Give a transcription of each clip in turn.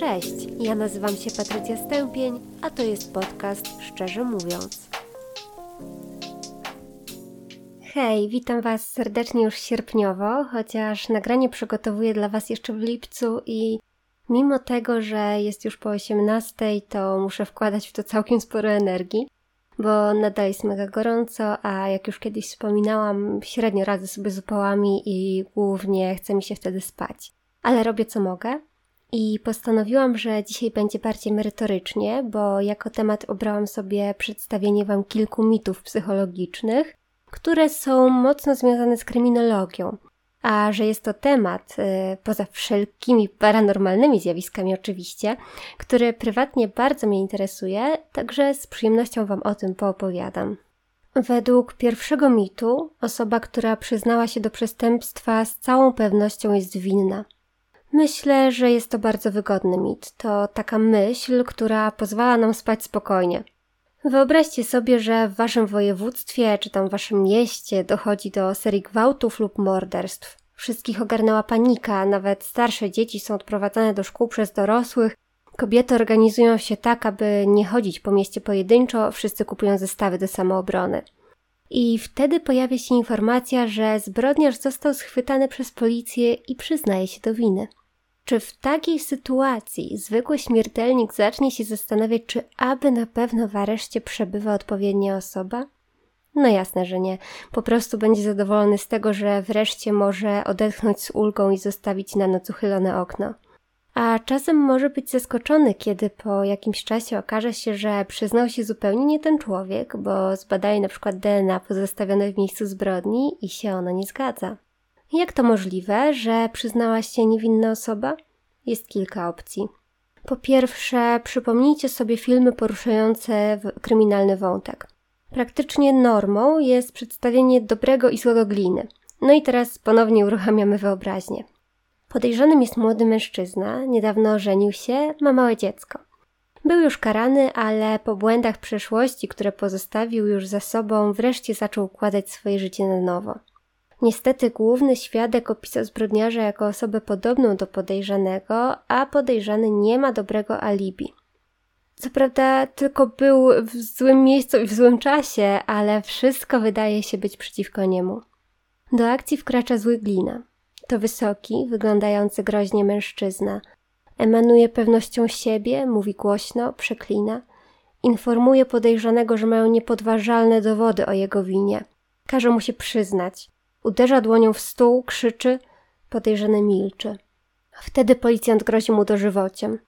Cześć, ja nazywam się Patrycja Stępień, a to jest podcast Szczerze Mówiąc. Hej, witam Was serdecznie już sierpniowo, chociaż nagranie przygotowuję dla Was jeszcze w lipcu i mimo tego, że jest już po 18, to muszę wkładać w to całkiem sporo energii, bo nadal jest mega gorąco, a jak już kiedyś wspominałam, średnio radzę sobie z upałami i głównie chce mi się wtedy spać. Ale robię co mogę, i postanowiłam, że dzisiaj będzie bardziej merytorycznie, bo jako temat obrałam sobie przedstawienie Wam kilku mitów psychologicznych, które są mocno związane z kryminologią. A że jest to temat, y, poza wszelkimi paranormalnymi zjawiskami oczywiście, który prywatnie bardzo mnie interesuje, także z przyjemnością Wam o tym poopowiadam. Według pierwszego mitu, osoba, która przyznała się do przestępstwa, z całą pewnością jest winna. Myślę, że jest to bardzo wygodny mit. To taka myśl, która pozwala nam spać spokojnie. Wyobraźcie sobie, że w waszym województwie czy tam w waszym mieście dochodzi do serii gwałtów lub morderstw. Wszystkich ogarnęła panika, nawet starsze dzieci są odprowadzane do szkół przez dorosłych. Kobiety organizują się tak, aby nie chodzić po mieście pojedynczo, wszyscy kupują zestawy do samoobrony. I wtedy pojawia się informacja, że zbrodniarz został schwytany przez policję i przyznaje się do winy. Czy w takiej sytuacji zwykły śmiertelnik zacznie się zastanawiać, czy aby na pewno w areszcie przebywa odpowiednia osoba? No jasne, że nie. Po prostu będzie zadowolony z tego, że wreszcie może odetchnąć z ulgą i zostawić na noc uchylone okno. A czasem może być zaskoczony, kiedy po jakimś czasie okaże się, że przyznał się zupełnie nie ten człowiek, bo zbadaje na przykład DNA pozostawione w miejscu zbrodni i się ono nie zgadza. Jak to możliwe, że przyznała się niewinna osoba? Jest kilka opcji. Po pierwsze, przypomnijcie sobie filmy poruszające kryminalny wątek. Praktycznie normą jest przedstawienie dobrego i złego gliny. No i teraz ponownie uruchamiamy wyobraźnię. Podejrzanym jest młody mężczyzna, niedawno ożenił się, ma małe dziecko. Był już karany, ale po błędach przeszłości, które pozostawił już za sobą, wreszcie zaczął układać swoje życie na nowo. Niestety główny świadek opisał zbrodniarza jako osobę podobną do podejrzanego, a podejrzany nie ma dobrego alibi. Co prawda tylko był w złym miejscu i w złym czasie, ale wszystko wydaje się być przeciwko niemu. Do akcji wkracza zły glina. To wysoki, wyglądający groźnie mężczyzna. Emanuje pewnością siebie, mówi głośno, przeklina. Informuje podejrzanego, że mają niepodważalne dowody o jego winie. Każe mu się przyznać. Uderza dłonią w stół, krzyczy, podejrzany milczy. Wtedy policjant grozi mu dożywociem.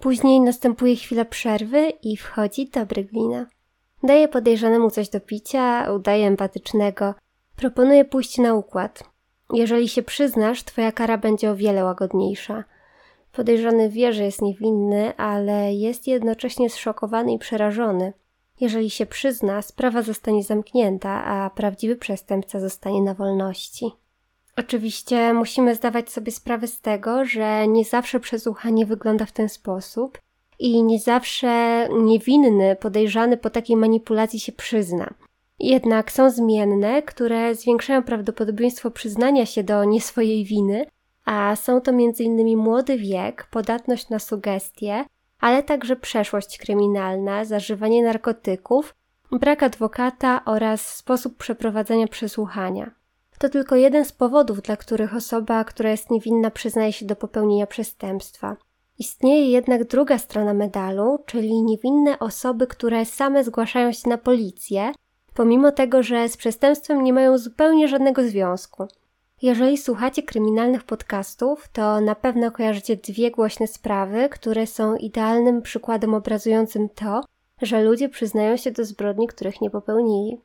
Później następuje chwila przerwy i wchodzi dobry glina. Daje podejrzanemu coś do picia, udaje empatycznego. Proponuje pójść na układ. Jeżeli się przyznasz, twoja kara będzie o wiele łagodniejsza. Podejrzany wie, że jest niewinny, ale jest jednocześnie zszokowany i przerażony. Jeżeli się przyzna, sprawa zostanie zamknięta, a prawdziwy przestępca zostanie na wolności. Oczywiście musimy zdawać sobie sprawę z tego, że nie zawsze przesłuchanie wygląda w ten sposób i nie zawsze niewinny, podejrzany po takiej manipulacji się przyzna. Jednak są zmienne, które zwiększają prawdopodobieństwo przyznania się do nie swojej winy, a są to m.in. młody wiek, podatność na sugestie, ale także przeszłość kryminalna, zażywanie narkotyków, brak adwokata oraz sposób przeprowadzenia przesłuchania. To tylko jeden z powodów, dla których osoba, która jest niewinna, przyznaje się do popełnienia przestępstwa. Istnieje jednak druga strona medalu, czyli niewinne osoby, które same zgłaszają się na policję, pomimo tego, że z przestępstwem nie mają zupełnie żadnego związku. Jeżeli słuchacie kryminalnych podcastów, to na pewno kojarzycie dwie głośne sprawy, które są idealnym przykładem obrazującym to, że ludzie przyznają się do zbrodni, których nie popełnili.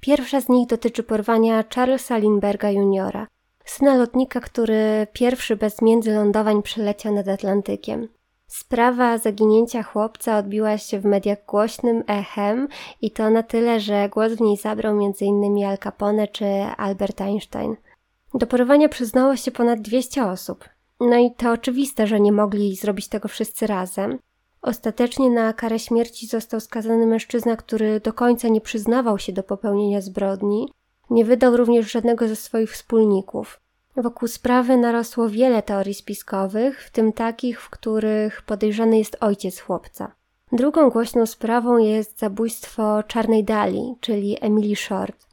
Pierwsza z nich dotyczy porwania Charlesa Lindberga Jr., syna lotnika, który pierwszy bez międzylądowań przeleciał nad Atlantykiem. Sprawa zaginięcia chłopca odbiła się w mediach głośnym echem i to na tyle, że głos w niej zabrał m.in. Al Capone czy Albert Einstein. Do porowania przyznało się ponad 200 osób. No i to oczywiste, że nie mogli zrobić tego wszyscy razem. Ostatecznie na karę śmierci został skazany mężczyzna, który do końca nie przyznawał się do popełnienia zbrodni. Nie wydał również żadnego ze swoich wspólników. Wokół sprawy narosło wiele teorii spiskowych, w tym takich, w których podejrzany jest ojciec chłopca. Drugą głośną sprawą jest zabójstwo Czarnej Dali, czyli Emily Short.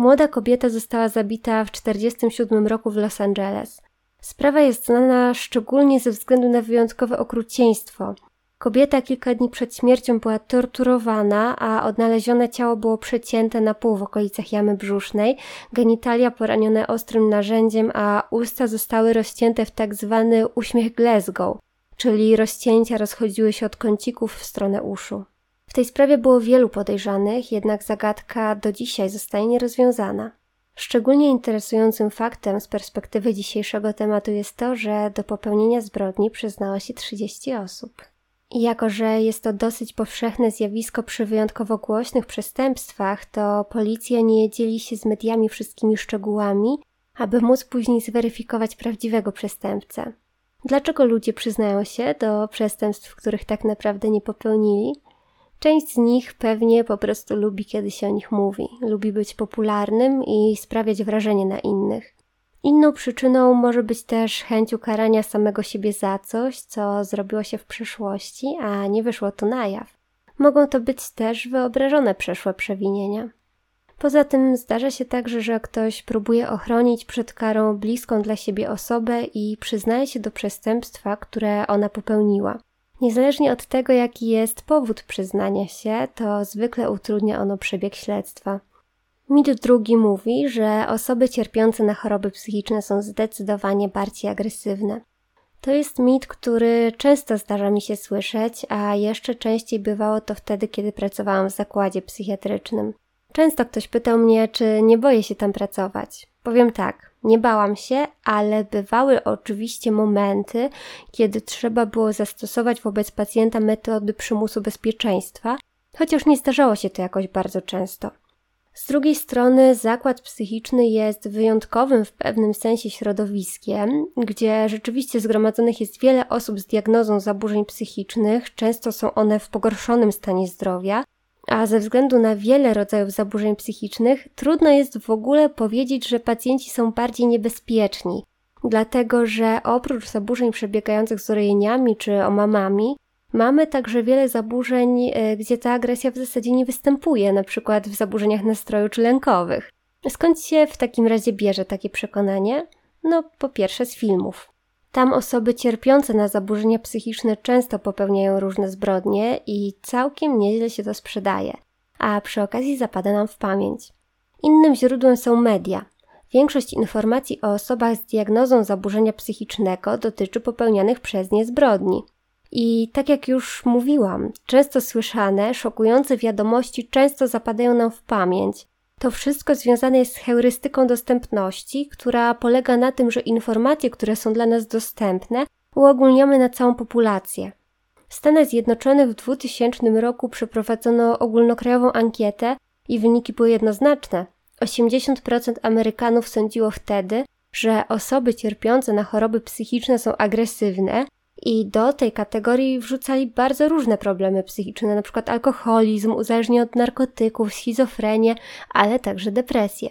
Młoda kobieta została zabita w 1947 roku w Los Angeles. Sprawa jest znana szczególnie ze względu na wyjątkowe okrucieństwo. Kobieta kilka dni przed śmiercią była torturowana, a odnalezione ciało było przecięte na pół w okolicach jamy brzusznej, genitalia poranione ostrym narzędziem, a usta zostały rozcięte w tak zwany uśmiech Glasgow, czyli rozcięcia rozchodziły się od kącików w stronę uszu. W tej sprawie było wielu podejrzanych, jednak zagadka do dzisiaj zostaje nierozwiązana. Szczególnie interesującym faktem z perspektywy dzisiejszego tematu jest to, że do popełnienia zbrodni przyznało się 30 osób. Jako, że jest to dosyć powszechne zjawisko przy wyjątkowo głośnych przestępstwach, to policja nie dzieli się z mediami wszystkimi szczegółami, aby móc później zweryfikować prawdziwego przestępcę. Dlaczego ludzie przyznają się do przestępstw, których tak naprawdę nie popełnili? Część z nich pewnie po prostu lubi, kiedy się o nich mówi, lubi być popularnym i sprawiać wrażenie na innych. Inną przyczyną może być też chęć ukarania samego siebie za coś, co zrobiło się w przeszłości, a nie wyszło to na jaw. Mogą to być też wyobrażone przeszłe przewinienia. Poza tym zdarza się także, że ktoś próbuje ochronić przed karą bliską dla siebie osobę i przyznaje się do przestępstwa, które ona popełniła. Niezależnie od tego, jaki jest powód przyznania się, to zwykle utrudnia ono przebieg śledztwa. Mit drugi mówi, że osoby cierpiące na choroby psychiczne są zdecydowanie bardziej agresywne. To jest mit, który często zdarza mi się słyszeć, a jeszcze częściej bywało to wtedy, kiedy pracowałam w zakładzie psychiatrycznym. Często ktoś pytał mnie, czy nie boję się tam pracować. Powiem tak, nie bałam się, ale bywały oczywiście momenty, kiedy trzeba było zastosować wobec pacjenta metody przymusu bezpieczeństwa, chociaż nie zdarzało się to jakoś bardzo często. Z drugiej strony, zakład psychiczny jest wyjątkowym w pewnym sensie środowiskiem, gdzie rzeczywiście zgromadzonych jest wiele osób z diagnozą zaburzeń psychicznych, często są one w pogorszonym stanie zdrowia, a ze względu na wiele rodzajów zaburzeń psychicznych, trudno jest w ogóle powiedzieć, że pacjenci są bardziej niebezpieczni, dlatego że oprócz zaburzeń przebiegających z urojeniami czy omamami, Mamy także wiele zaburzeń, e, gdzie ta agresja w zasadzie nie występuje, na przykład w zaburzeniach nastroju czy lękowych. Skąd się w takim razie bierze takie przekonanie? No, po pierwsze z filmów. Tam osoby cierpiące na zaburzenia psychiczne często popełniają różne zbrodnie i całkiem nieźle się to sprzedaje, a przy okazji zapada nam w pamięć. Innym źródłem są media. Większość informacji o osobach z diagnozą zaburzenia psychicznego dotyczy popełnianych przez nie zbrodni. I tak jak już mówiłam, często słyszane, szokujące wiadomości często zapadają nam w pamięć. To wszystko związane jest z heurystyką dostępności, która polega na tym, że informacje, które są dla nas dostępne, uogólniamy na całą populację. W Stanach Zjednoczonych w 2000 roku przeprowadzono ogólnokrajową ankietę i wyniki były jednoznaczne. 80% Amerykanów sądziło wtedy, że osoby cierpiące na choroby psychiczne są agresywne, i do tej kategorii wrzucali bardzo różne problemy psychiczne, np. alkoholizm, uzależnienie od narkotyków, schizofrenię, ale także depresję.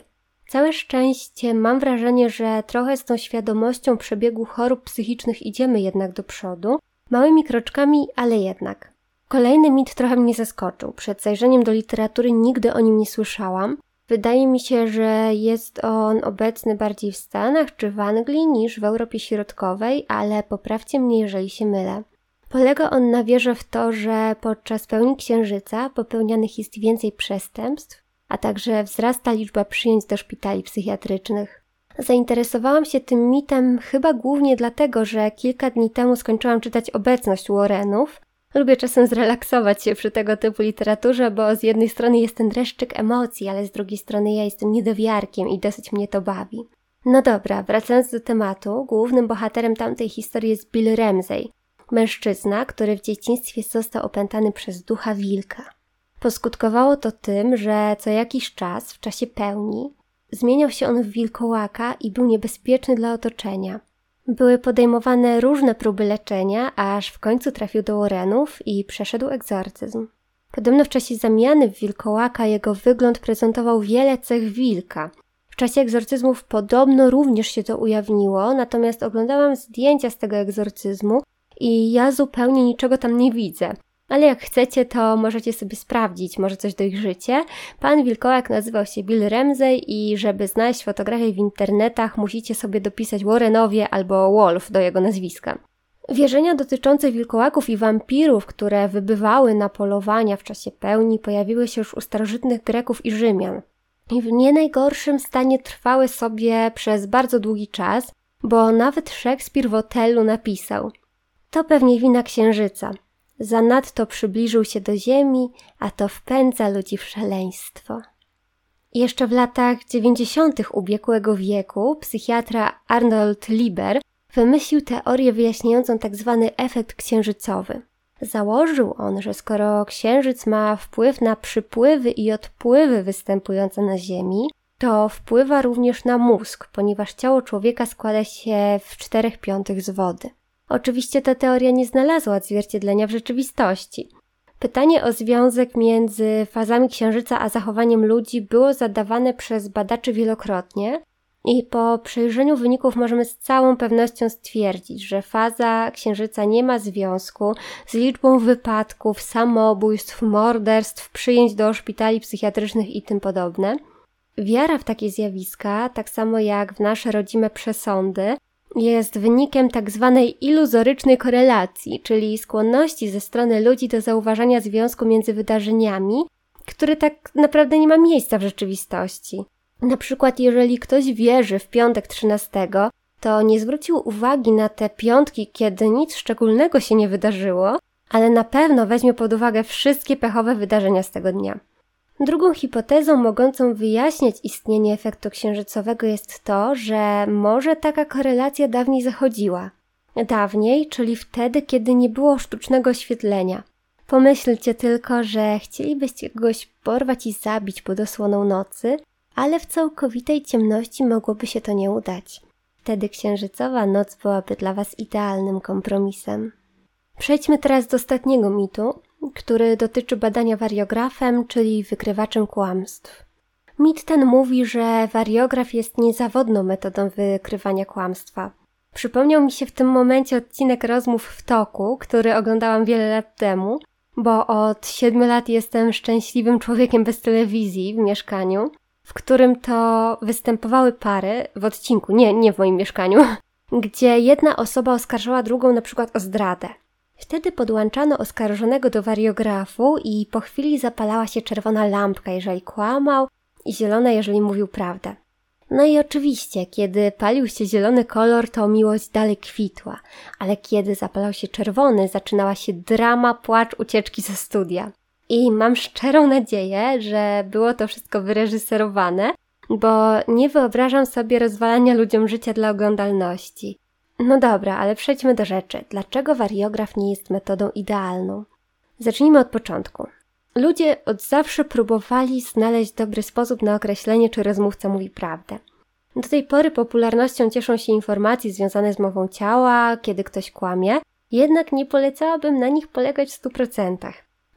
Całe szczęście mam wrażenie, że trochę z tą świadomością przebiegu chorób psychicznych idziemy jednak do przodu, małymi kroczkami, ale jednak. Kolejny mit trochę mnie zaskoczył. Przed zajrzeniem do literatury nigdy o nim nie słyszałam, Wydaje mi się, że jest on obecny bardziej w Stanach czy w Anglii niż w Europie Środkowej, ale poprawcie mnie, jeżeli się mylę. Polega on na wierze w to, że podczas pełni księżyca popełnianych jest więcej przestępstw, a także wzrasta liczba przyjęć do szpitali psychiatrycznych. Zainteresowałam się tym mitem chyba głównie dlatego, że kilka dni temu skończyłam czytać obecność Warrenów Lubię czasem zrelaksować się przy tego typu literaturze, bo z jednej strony jest ten dreszczyk emocji, ale z drugiej strony ja jestem niedowiarkiem i dosyć mnie to bawi. No dobra, wracając do tematu, głównym bohaterem tamtej historii jest Bill Ramsey, mężczyzna, który w dzieciństwie został opętany przez ducha wilka. Poskutkowało to tym, że co jakiś czas, w czasie pełni, zmieniał się on w wilkołaka i był niebezpieczny dla otoczenia. Były podejmowane różne próby leczenia, aż w końcu trafił do Warrenów i przeszedł egzorcyzm. Podobno w czasie zamiany w wilkołaka jego wygląd prezentował wiele cech wilka. W czasie egzorcyzmów podobno również się to ujawniło, natomiast oglądałam zdjęcia z tego egzorcyzmu i ja zupełnie niczego tam nie widzę. Ale jak chcecie, to możecie sobie sprawdzić, może coś dojrzycie. Pan Wilkołak nazywał się Bill Ramsey i żeby znaleźć fotografię w internetach, musicie sobie dopisać Warrenowie albo Wolf do jego nazwiska. Wierzenia dotyczące wilkołaków i wampirów, które wybywały na polowania w czasie pełni, pojawiły się już u starożytnych Greków i Rzymian. I w nie najgorszym stanie trwały sobie przez bardzo długi czas, bo nawet Szekspir w Otellu napisał: To pewnie wina księżyca. Zanadto przybliżył się do ziemi, a to wpędza ludzi w szaleństwo. Jeszcze w latach dziewięćdziesiątych ubiegłego wieku psychiatra Arnold Lieber wymyślił teorię wyjaśniającą tzw. Tak efekt księżycowy. Założył on, że skoro księżyc ma wpływ na przypływy i odpływy występujące na Ziemi, to wpływa również na mózg, ponieważ ciało człowieka składa się w czterech piątych z wody. Oczywiście ta teoria nie znalazła odzwierciedlenia w rzeczywistości. Pytanie o związek między fazami księżyca a zachowaniem ludzi było zadawane przez badaczy wielokrotnie, i po przejrzeniu wyników możemy z całą pewnością stwierdzić, że faza księżyca nie ma związku z liczbą wypadków, samobójstw, morderstw, przyjęć do szpitali psychiatrycznych i tym podobne. Wiara w takie zjawiska, tak samo jak w nasze rodzime przesądy, jest wynikiem tak zwanej iluzorycznej korelacji, czyli skłonności ze strony ludzi do zauważania związku między wydarzeniami, który tak naprawdę nie ma miejsca w rzeczywistości. Na przykład, jeżeli ktoś wierzy w piątek 13, to nie zwrócił uwagi na te piątki, kiedy nic szczególnego się nie wydarzyło, ale na pewno weźmie pod uwagę wszystkie pechowe wydarzenia z tego dnia. Drugą hipotezą mogącą wyjaśniać istnienie efektu księżycowego jest to, że może taka korelacja dawniej zachodziła. Dawniej, czyli wtedy, kiedy nie było sztucznego oświetlenia. Pomyślcie tylko, że chcielibyście kogoś porwać i zabić pod osłoną nocy, ale w całkowitej ciemności mogłoby się to nie udać. Wtedy księżycowa noc byłaby dla Was idealnym kompromisem. Przejdźmy teraz do ostatniego mitu, który dotyczy badania wariografem, czyli wykrywaczem kłamstw. Mit ten mówi, że wariograf jest niezawodną metodą wykrywania kłamstwa. Przypomniał mi się w tym momencie odcinek rozmów w toku, który oglądałam wiele lat temu, bo od siedmiu lat jestem szczęśliwym człowiekiem bez telewizji w mieszkaniu w którym to występowały pary w odcinku, nie, nie w moim mieszkaniu, gdzie jedna osoba oskarżała drugą na przykład o zdradę. Wtedy podłączano oskarżonego do wariografu i po chwili zapalała się czerwona lampka, jeżeli kłamał, i zielona, jeżeli mówił prawdę. No i oczywiście, kiedy palił się zielony kolor, to miłość dalej kwitła, ale kiedy zapalał się czerwony, zaczynała się drama, płacz, ucieczki ze studia. I mam szczerą nadzieję, że było to wszystko wyreżyserowane, bo nie wyobrażam sobie rozwalania ludziom życia dla oglądalności. No dobra, ale przejdźmy do rzeczy. Dlaczego wariograf nie jest metodą idealną? Zacznijmy od początku. Ludzie od zawsze próbowali znaleźć dobry sposób na określenie, czy rozmówca mówi prawdę. Do tej pory popularnością cieszą się informacje związane z mową ciała, kiedy ktoś kłamie, jednak nie polecałabym na nich polegać w 100%.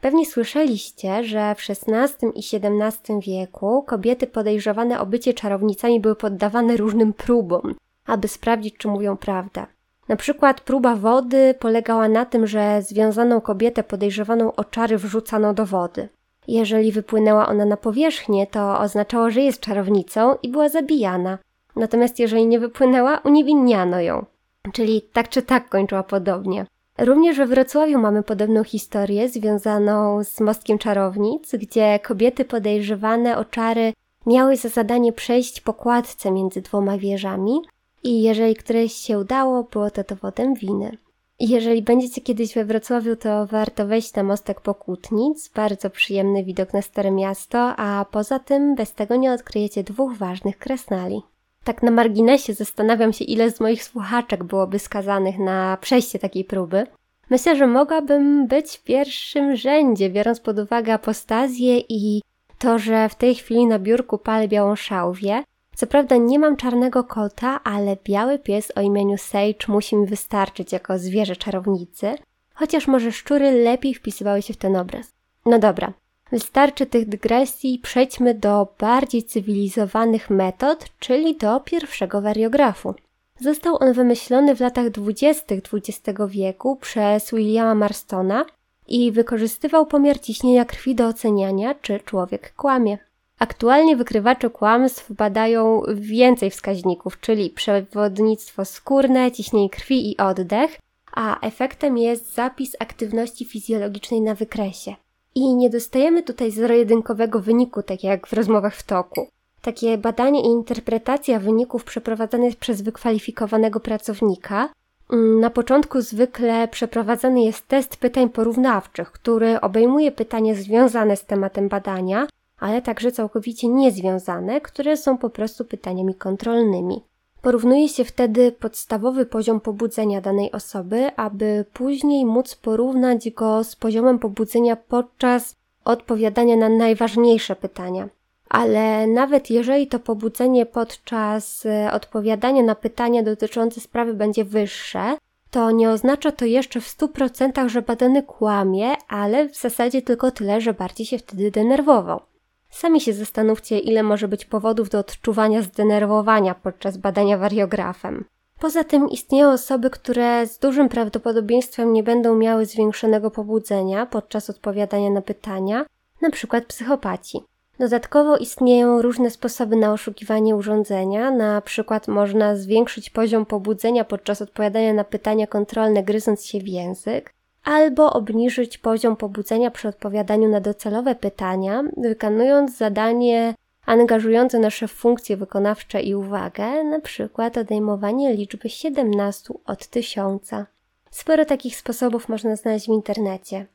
Pewnie słyszeliście, że w XVI i XVII wieku kobiety podejrzewane o bycie czarownicami były poddawane różnym próbom, aby sprawdzić, czy mówią prawdę. Na przykład próba wody polegała na tym, że związaną kobietę podejrzewaną o czary wrzucano do wody. Jeżeli wypłynęła ona na powierzchnię, to oznaczało, że jest czarownicą i była zabijana. Natomiast jeżeli nie wypłynęła, uniewinniano ją. Czyli tak czy tak kończyła podobnie. Również we Wrocławiu mamy podobną historię związaną z Mostkiem Czarownic, gdzie kobiety podejrzewane o czary miały za zadanie przejść po kładce między dwoma wieżami i jeżeli któreś się udało, było to dowodem winy. Jeżeli będziecie kiedyś we Wrocławiu, to warto wejść na mostek Pokutnic, bardzo przyjemny widok na Stare Miasto, a poza tym bez tego nie odkryjecie dwóch ważnych kresnali. Tak na marginesie zastanawiam się, ile z moich słuchaczek byłoby skazanych na przejście takiej próby. Myślę, że mogłabym być w pierwszym rzędzie, biorąc pod uwagę apostazję i to, że w tej chwili na biurku palę białą szałwię. Co prawda nie mam czarnego kota, ale biały pies o imieniu Sage musi mi wystarczyć jako zwierzę czarownicy, chociaż może szczury lepiej wpisywały się w ten obraz. No dobra, Wystarczy tych dygresji, przejdźmy do bardziej cywilizowanych metod, czyli do pierwszego wariografu. Został on wymyślony w latach dwudziestych XX wieku przez Williama Marstona i wykorzystywał pomiar ciśnienia krwi do oceniania, czy człowiek kłamie. Aktualnie wykrywacze kłamstw badają więcej wskaźników, czyli przewodnictwo skórne, ciśnienie krwi i oddech, a efektem jest zapis aktywności fizjologicznej na wykresie. I nie dostajemy tutaj zero-jedynkowego wyniku, tak jak w rozmowach w toku. Takie badanie i interpretacja wyników przeprowadzane jest przez wykwalifikowanego pracownika. Mm, na początku zwykle przeprowadzany jest test pytań porównawczych, który obejmuje pytania związane z tematem badania, ale także całkowicie niezwiązane, które są po prostu pytaniami kontrolnymi. Porównuje się wtedy podstawowy poziom pobudzenia danej osoby, aby później móc porównać go z poziomem pobudzenia podczas odpowiadania na najważniejsze pytania. Ale nawet jeżeli to pobudzenie podczas e, odpowiadania na pytania dotyczące sprawy będzie wyższe, to nie oznacza to jeszcze w 100%, że badany kłamie, ale w zasadzie tylko tyle, że bardziej się wtedy denerwował. Sami się zastanówcie, ile może być powodów do odczuwania zdenerwowania podczas badania wariografem. Poza tym istnieją osoby, które z dużym prawdopodobieństwem nie będą miały zwiększonego pobudzenia podczas odpowiadania na pytania, np. psychopaci. Dodatkowo istnieją różne sposoby na oszukiwanie urządzenia, na przykład można zwiększyć poziom pobudzenia podczas odpowiadania na pytania kontrolne gryząc się w język, albo obniżyć poziom pobudzenia przy odpowiadaniu na docelowe pytania, wykonując zadanie angażujące nasze funkcje wykonawcze i uwagę, przykład odejmowanie liczby 17 od tysiąca. Sporo takich sposobów można znaleźć w internecie.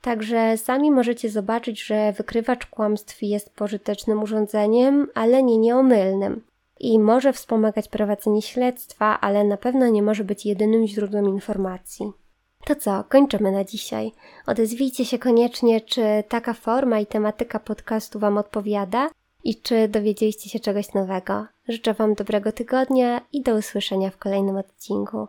Także sami możecie zobaczyć, że wykrywacz kłamstw jest pożytecznym urządzeniem, ale nie nieomylnym. I może wspomagać prowadzenie śledztwa, ale na pewno nie może być jedynym źródłem informacji. To co, kończymy na dzisiaj. Odezwijcie się koniecznie, czy taka forma i tematyka podcastu Wam odpowiada i czy dowiedzieliście się czegoś nowego. Życzę Wam dobrego tygodnia i do usłyszenia w kolejnym odcinku.